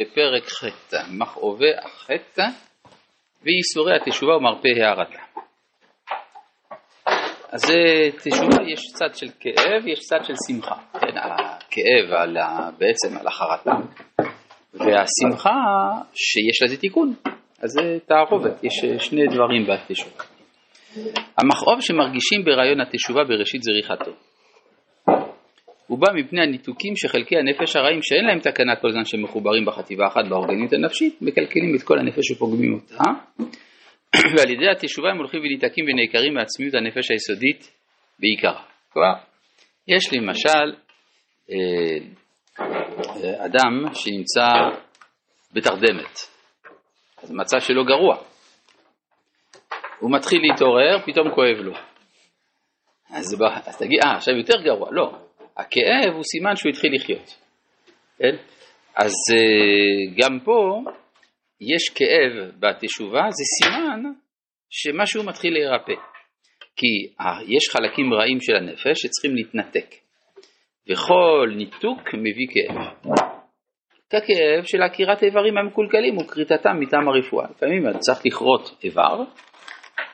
בפרק ח', מכאובי החטא וייסורי התשובה ומרפא הערתה. אז תשובה יש צד של כאב, יש צד של שמחה. כן, הכאב על ה, בעצם על החרטה, והשמחה שיש לזה תיקון. אז זה תערובת, יש שני דברים בתשובה. המכאוב שמרגישים ברעיון התשובה בראשית זריחתו. הוא בא מפני הניתוקים שחלקי הנפש הרעים שאין להם תקנה כל זמן שהם מחוברים בחטיבה אחת באורגניות הנפשית, מקלקלים את כל הנפש ופוגמים אותה, ועל ידי התשובה הם הולכים וניתקים ונעקרים מעצמיות הנפש היסודית בעיקרה. כלומר, יש למשל אה, אדם שנמצא בתרדמת, אז המצב שלו גרוע. הוא מתחיל להתעורר, פתאום כואב לו. אז, אז תגיד, אה, עכשיו יותר גרוע. לא, הכאב הוא סימן שהוא התחיל לחיות. כן? אז אה, גם פה יש כאב בתשובה, זה סימן שמשהו מתחיל להירפא. כי יש חלקים רעים של הנפש שצריכים להתנתק. וכל ניתוק מביא כאב. ככאב של עקירת איברים המקולקלים וכריתתם מטעם הרפואה. לפעמים אתה צריך לכרות איבר,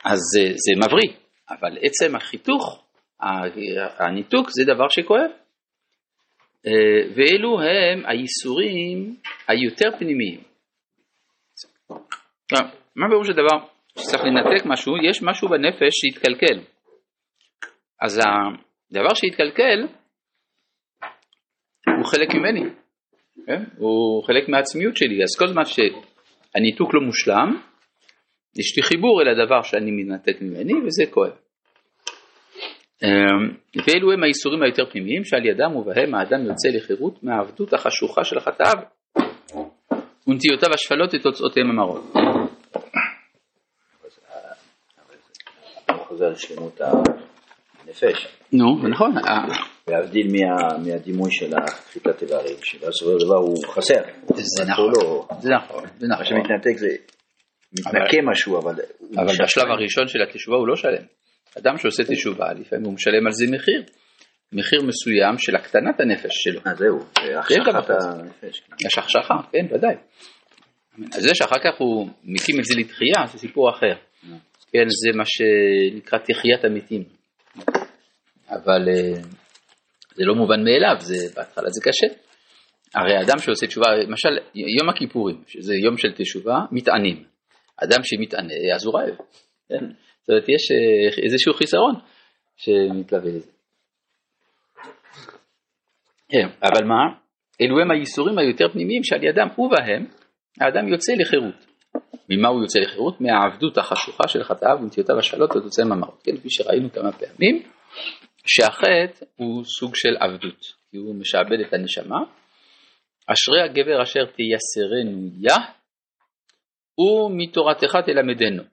אז זה, זה מבריא, אבל עצם החיתוך הניתוק זה דבר שכואב. אה, ואלו הם הייסורים היותר פנימיים. מה פירוש הדבר? שצריך לנתק משהו, יש משהו בנפש שהתקלקל. אז הדבר שהתקלקל הוא חלק ממני, כן? הוא חלק מהעצמיות שלי, אז כל זמן שהניתוק לא מושלם, יש לי חיבור אל הדבר שאני מתנתק ממני וזה כואב. אמ, ואלו הם האיסורים היותר פנימיים שעל ידם ובהם האדם יוצא לחירות מהעבדות החשוכה של חטאיו ונטיותיו השפלות את תוצאותיהם המרות. חוזר לשלמות הנפש. נו, נכון. להבדיל מהדימוי של החיקת איברים, שבסופו של דבר הוא חסר. זה נכון, זה נכון. מה שמתנתק זה מתנקה משהו, אבל... אבל בשלב הראשון של התשובה הוא לא שלם. אדם שעושה תשובה, לפעמים הוא משלם על זה מחיר. מחיר מסוים של הקטנת הנפש שלו. אה זהו, החשכת הנפש. יש החשכה, כן, ודאי. אז זה שאחר כך הוא מקים את זה לתחייה, זה סיפור אחר. כן, זה מה שנקרא תחיית המתים. אבל אה, זה לא מובן מאליו, זה, בהתחלה זה קשה. הרי אדם שעושה תשובה, למשל יום הכיפורים, שזה יום של תשובה, מתענים. אדם שמתענה, אז הוא רעב. כן? זאת אומרת, יש אה, איזשהו חיסרון שמתלווה לזה. כן, אבל מה? אלו הם הייסורים היותר פנימיים שעל ידם ובהם האדם יוצא לחירות. ממה הוא יוצא לחירות? מהעבדות החשוכה של חטאיו ונטיותיו השאלות ותוצא ממרות. כן, כפי שראינו כמה פעמים, שהחטא הוא סוג של עבדות, כי הוא משעבד את הנשמה. אשרי הגבר אשר תייסרנו יה, ומתורתך תלמדנו.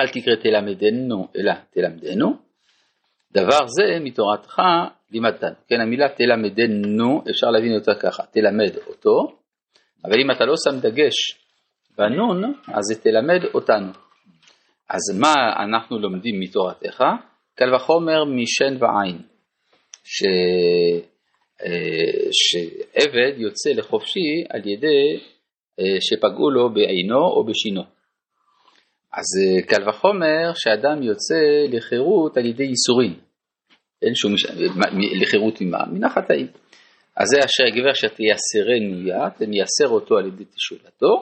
אל תקרא תלמדנו, אלא תלמדנו. דבר זה מתורתך לימדתנו. כן, המילה תלמדנו, אפשר להבין אותה ככה, תלמד אותו, אבל אם אתה לא שם דגש בנון, אז זה תלמד אותנו. אז מה אנחנו לומדים מתורתך? קל וחומר משן ועין, ש... אה, שעבד יוצא לחופשי על ידי אה, שפגעו לו בעינו או בשינו. אז אה, קל וחומר שאדם יוצא לחירות על ידי ייסורים. אין שום, לחירות ממה? מן החטאים. אז זה אשר הגבר אשר תייסרנו יד, תייסר אותו על ידי תשולתו,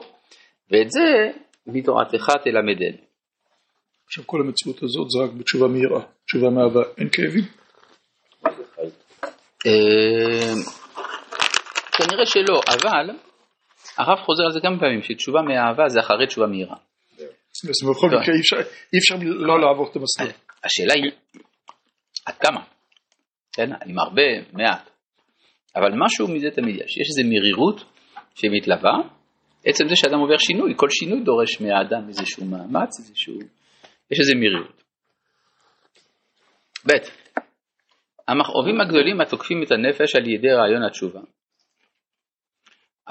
ואת זה מתורתך תלמדנו. עכשיו כל המציאות הזאת זה רק בתשובה מהירה, תשובה מאהבה, אין כאבים? אה, כנראה שלא, אבל הרב חוזר על זה כמה פעמים, שתשובה מאהבה זה אחרי תשובה מהירה. אז בכל מקרה אי אפשר לא לעבור את המסלול. השאלה היא, עד כמה? כן, עם הרבה, מעט. אבל משהו מזה תמיד יש, יש איזו מרירות שמתלווה, עצם זה שאדם עובר שינוי, כל שינוי דורש מהאדם איזשהו מאמץ, איזשהו, יש איזו מרירות. ב' המכאובים הגדולים התוקפים את הנפש על ידי רעיון התשובה.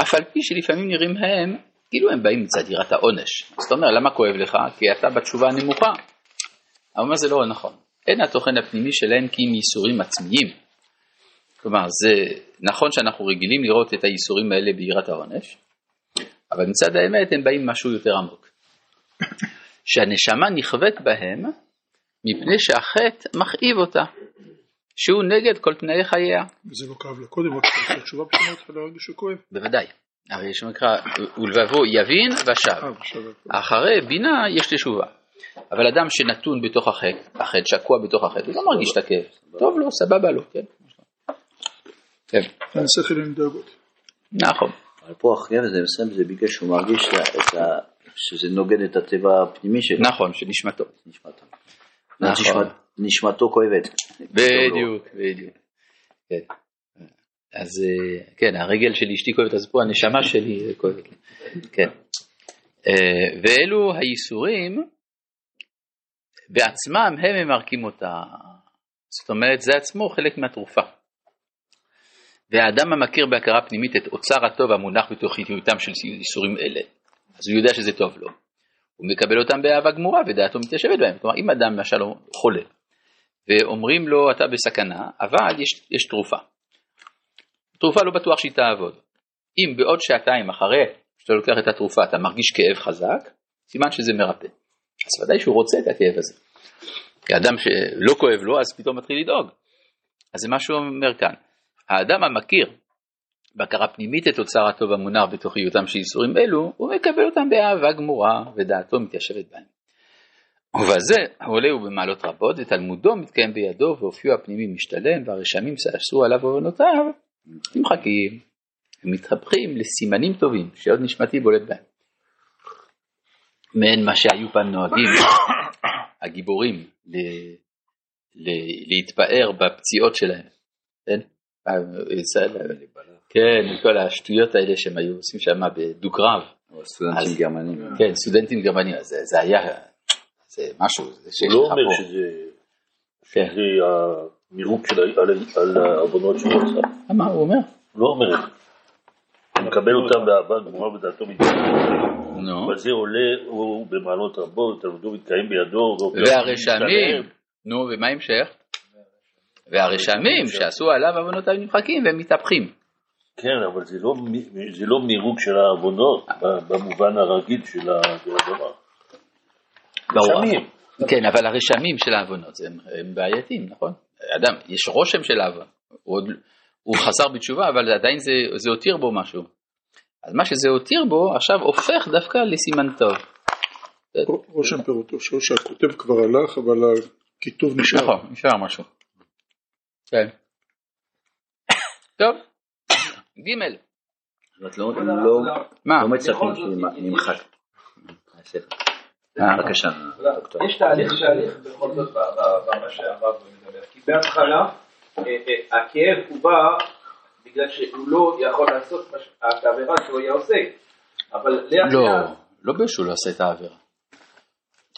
אף על פי שלפעמים נראים הם כאילו הם באים מצד יראת העונש. אז אתה אומר, למה כואב לך? כי אתה בתשובה הנמוכה. אבל מה זה לא נכון. אין התוכן הפנימי שלהם כי הם ייסורים עצמיים. כלומר, זה נכון שאנחנו רגילים לראות את האיסורים האלה ביראת העונש, אבל מצד האמת הם באים משהו יותר עמוק. שהנשמה נכווית בהם מפני שהחטא מכאיב אותה, שהוא נגד כל תנאי חייה. וזה לא כאב לה קודם, רק התשובה פשוט התחילה להרגיש שכואב. בוודאי. הרי יש מקרא, ולבבו יבין ושב. אה, אחרי בינה יש תשובה. אבל אדם שנתון בתוך החטא, החטא שקוע בתוך החטא, הוא לא מרגיש את הכאב. טוב לו, סבבה לו, כן. כן, שכל עם דאגות. נכון. אבל פה הכאב הזה מסוים זה בגלל שהוא מרגיש שזה נוגד את הטבע הפנימי שלו. נכון, שנשמתו. נשמתו. נכון. נשמת- נשמתו כואבת. בדיוק, בדיוק. אז אה, כן, הרגל של אשתי כואבת, אז פה הנשמה שלי כואבת לי. כן. אה, ואלו הייסורים בעצמם הם ממרקים אותה. זאת אומרת, זה עצמו חלק מהתרופה. והאדם המכיר בהכרה פנימית את אוצר הטוב המונח בתוכיותם של ייסורים אלה, אז הוא יודע שזה טוב לו. הוא מקבל אותם באהבה גמורה ודעתו מתיישבת בהם. כלומר, אם אדם למשל חולה, ואומרים לו אתה בסכנה, אבל יש, יש תרופה. תרופה לא בטוח שהיא תעבוד. אם בעוד שעתיים אחרי שאתה לוקח את התרופה אתה מרגיש כאב חזק, סימן שזה מרפא. אז ודאי שהוא רוצה את הכאב הזה. כי אדם שלא כואב לו אז פתאום מתחיל לדאוג. אז זה מה שהוא אומר כאן. האדם המכיר בהכרה פנימית את אוצר הטוב המונח בתוכיותם של ייסורים אלו, הוא מקבל אותם באהבה גמורה ודעתו מתיישבת בהם. ובזה העולה הוא במעלות רבות ותלמודו מתקיים בידו ואופיו הפנימי משתלם והרשמים שעשו עליו עוונותיו נמחקים ומתהפכים לסימנים טובים שעוד נשמתי בולט בהם. מעין מה שהיו פעם נוהגים הגיבורים ל... ל... להתפאר בפציעות שלהם. כן? ישראל- כן, כל השטויות האלה שהם היו עושים שם בדו-קרב. סטודנטים גרמנים. כן, סטודנטים גרמנים, זה, זה היה, זה משהו, זה שיש הוא לא אומר. שזה זה המירוק של על- העוונות שהוא עשה. מה הוא אומר? לא אומר את זה. הוא מקבל אותם באהבה גמורה ודעתו מתקיים. נו, אבל זה עולה, הוא במעלות רבות, תלמודו מתקיים בידו. והרשמים. נו, ומה ההמשך? והרשמים שעשו עליו עוונותיו נמחקים והם מתהפכים. כן, אבל זה לא זה לא מירוק של העוונות במובן הרגיל של הדבר. ברור. כן, אבל הרשמים של העוונות הם, הם בעייתיים, נכון? אדם, יש רושם של העוון, הוא, עוד- הוא חזר בתשובה, אבל עדיין זה, זה הותיר בו משהו. אז מה שזה הותיר בו, עכשיו הופך דווקא לסימן טוב. רושם פירותו שלו שהכותב כבר הלך, אבל הכיתוב נשאר. נכון, נשאר משהו. כן. טוב, ג' זאת לא- לא מה? לא מצפים שנמחק. הספר. אה. בבקשה. יש תהליך תהליך בכל זאת במה שהרב בהתחלה אה, אה, הכאב הוא בא בגלל שהוא לא יכול לעשות את העבירה שהוא היה עושה, אבל לאט לא, לא שהוא לא עושה את העבירה.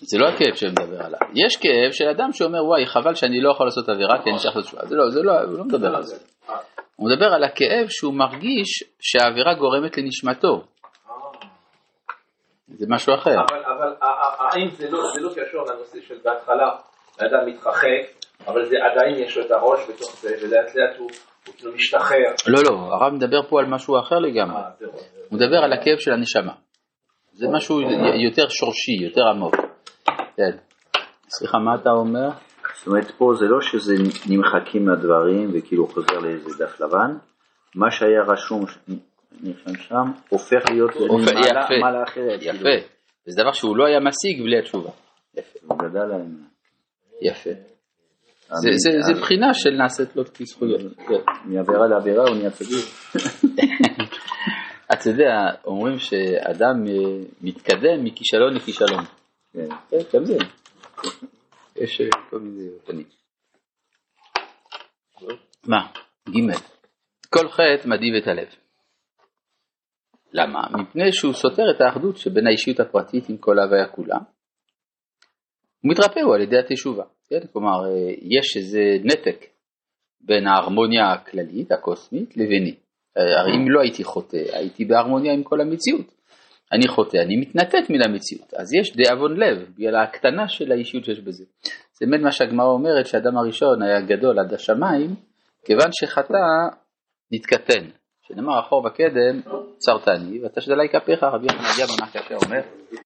זה לא הכאב שמדבר עליו. יש כאב של אדם שאומר וואי חבל שאני לא יכול לעשות עבירה כי אני לעשות תשובה. זה לא, זה לא, הוא לא מדבר על זה. הוא מדבר על הכאב שהוא מרגיש שהעבירה גורמת לנשמתו. זה משהו אחר. אבל האם לא זה לא קשור לנושא של בהתחלה האדם מתרחק, אבל זה עדיין יש לו את הראש בתוך זה, ולאט לאט הוא הוא כאילו משתחרר. לא, לא, הרב מדבר פה על משהו אחר לגמרי. אה. הוא מדבר על הכאב של הנשמה. זה משהו יותר שורשי, יותר עמוק. כן. סליחה, מה אתה אומר? זאת אומרת, פה זה לא שזה נמחקים מהדברים וכאילו חוזר לאיזה דף לבן, מה שהיה רשום נרשם שם, הופך להיות הופך- מעלה- אחרת. כאילו. יפה. זה דבר שהוא לא היה משיג בלי התשובה. יפה. יפה. זה, בחינה של נעשית לו כזכויות. מעבירה לעבירה הוא נהיה צדיק. אתה יודע, אומרים שאדם אה, מתקדם מכישלון לכישלון. כן. כן, גם זה. יש אה, כל מיני אופנים. מה? ג' כל חטא מדאיב את הלב. למה? מפני שהוא סותר את האחדות שבין האישיות הפרטית עם כל ההוויה כולה. הוא מתרפא הוא על ידי התשובה. כן? כלומר, אה, יש איזה נתק בין ההרמוניה הכללית, הקוסמית, לביני. אה, הרי אם לא הייתי חוטא, הייתי בהרמוניה עם כל המציאות. אני חוטא, אני מתנתק מן המציאות. אז יש דאבון לב, בגלל ההקטנה של האישיות שיש בזה. זה באמת מה שהגמרא אומרת, שהאדם הראשון היה גדול עד השמיים, כיוון שחטא נתקטן, שנאמר אחור בקדם צרתני ואתה שדלי כפיך רבי במונח כאשר אומר